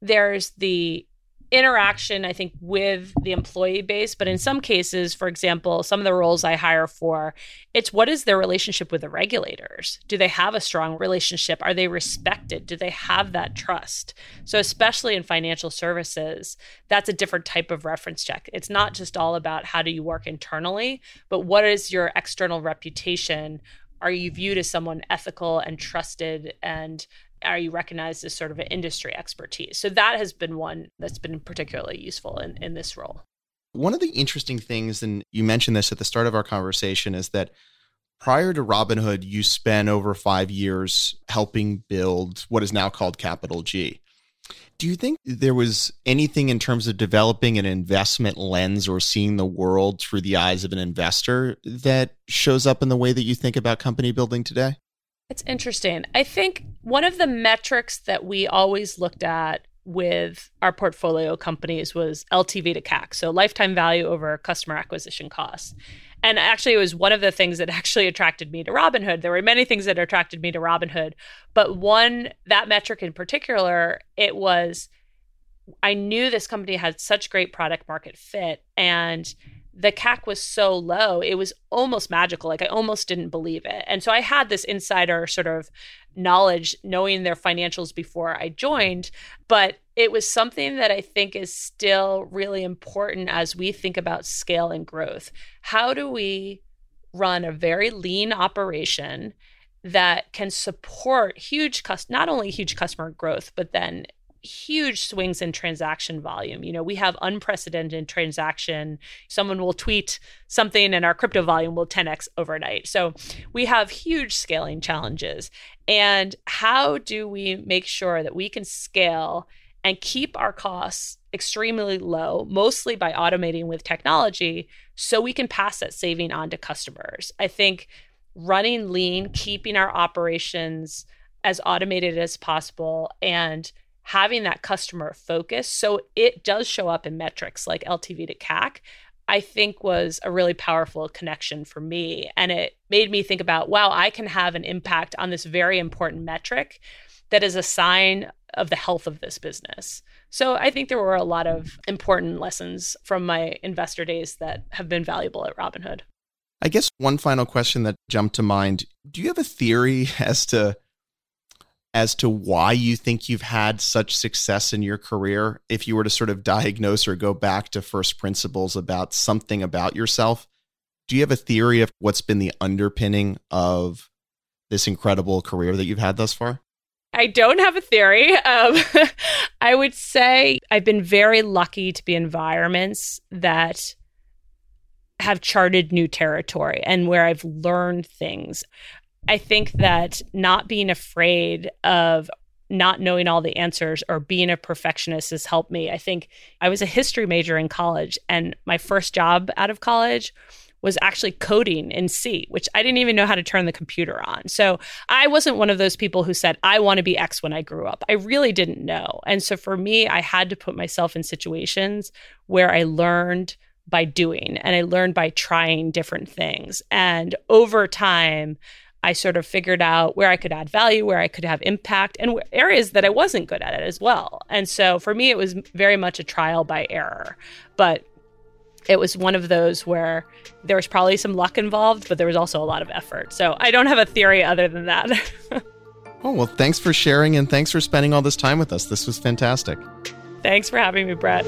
there's the interaction i think with the employee base but in some cases for example some of the roles i hire for it's what is their relationship with the regulators? Do they have a strong relationship? Are they respected? Do they have that trust? So especially in financial services that's a different type of reference check. It's not just all about how do you work internally but what is your external reputation? Are you viewed as someone ethical and trusted and are you recognized as sort of an industry expertise? So that has been one that's been particularly useful in, in this role. One of the interesting things, and you mentioned this at the start of our conversation, is that prior to Robinhood, you spent over five years helping build what is now called Capital G. Do you think there was anything in terms of developing an investment lens or seeing the world through the eyes of an investor that shows up in the way that you think about company building today? It's interesting. I think one of the metrics that we always looked at with our portfolio companies was LTV to CAC, so lifetime value over customer acquisition costs. And actually, it was one of the things that actually attracted me to Robinhood. There were many things that attracted me to Robinhood, but one, that metric in particular, it was I knew this company had such great product market fit and the CAC was so low, it was almost magical. Like I almost didn't believe it. And so I had this insider sort of knowledge, knowing their financials before I joined. But it was something that I think is still really important as we think about scale and growth. How do we run a very lean operation? that can support huge cost not only huge customer growth but then huge swings in transaction volume. You know, we have unprecedented transaction. Someone will tweet something and our crypto volume will 10x overnight. So we have huge scaling challenges. And how do we make sure that we can scale and keep our costs extremely low, mostly by automating with technology, so we can pass that saving on to customers? I think running lean, keeping our operations as automated as possible, and having that customer focus so it does show up in metrics like LTV to CAC, I think was a really powerful connection for me. And it made me think about, wow, I can have an impact on this very important metric that is a sign of the health of this business. So I think there were a lot of important lessons from my investor days that have been valuable at Robinhood. I guess one final question that jumped to mind do you have a theory as to as to why you think you've had such success in your career if you were to sort of diagnose or go back to first principles about something about yourself do you have a theory of what's been the underpinning of this incredible career that you've had thus far I don't have a theory. Um, I would say I've been very lucky to be in environments that have charted new territory and where I've learned things. I think that not being afraid of not knowing all the answers or being a perfectionist has helped me. I think I was a history major in college, and my first job out of college was actually coding in C, which I didn't even know how to turn the computer on. So I wasn't one of those people who said, I want to be X when I grew up. I really didn't know. And so for me, I had to put myself in situations where I learned by doing and I learned by trying different things. And over time, I sort of figured out where I could add value, where I could have impact, and areas that I wasn't good at it as well. And so for me, it was very much a trial by error. But it was one of those where there was probably some luck involved, but there was also a lot of effort. So I don't have a theory other than that. oh, well, thanks for sharing and thanks for spending all this time with us. This was fantastic. Thanks for having me, Brett.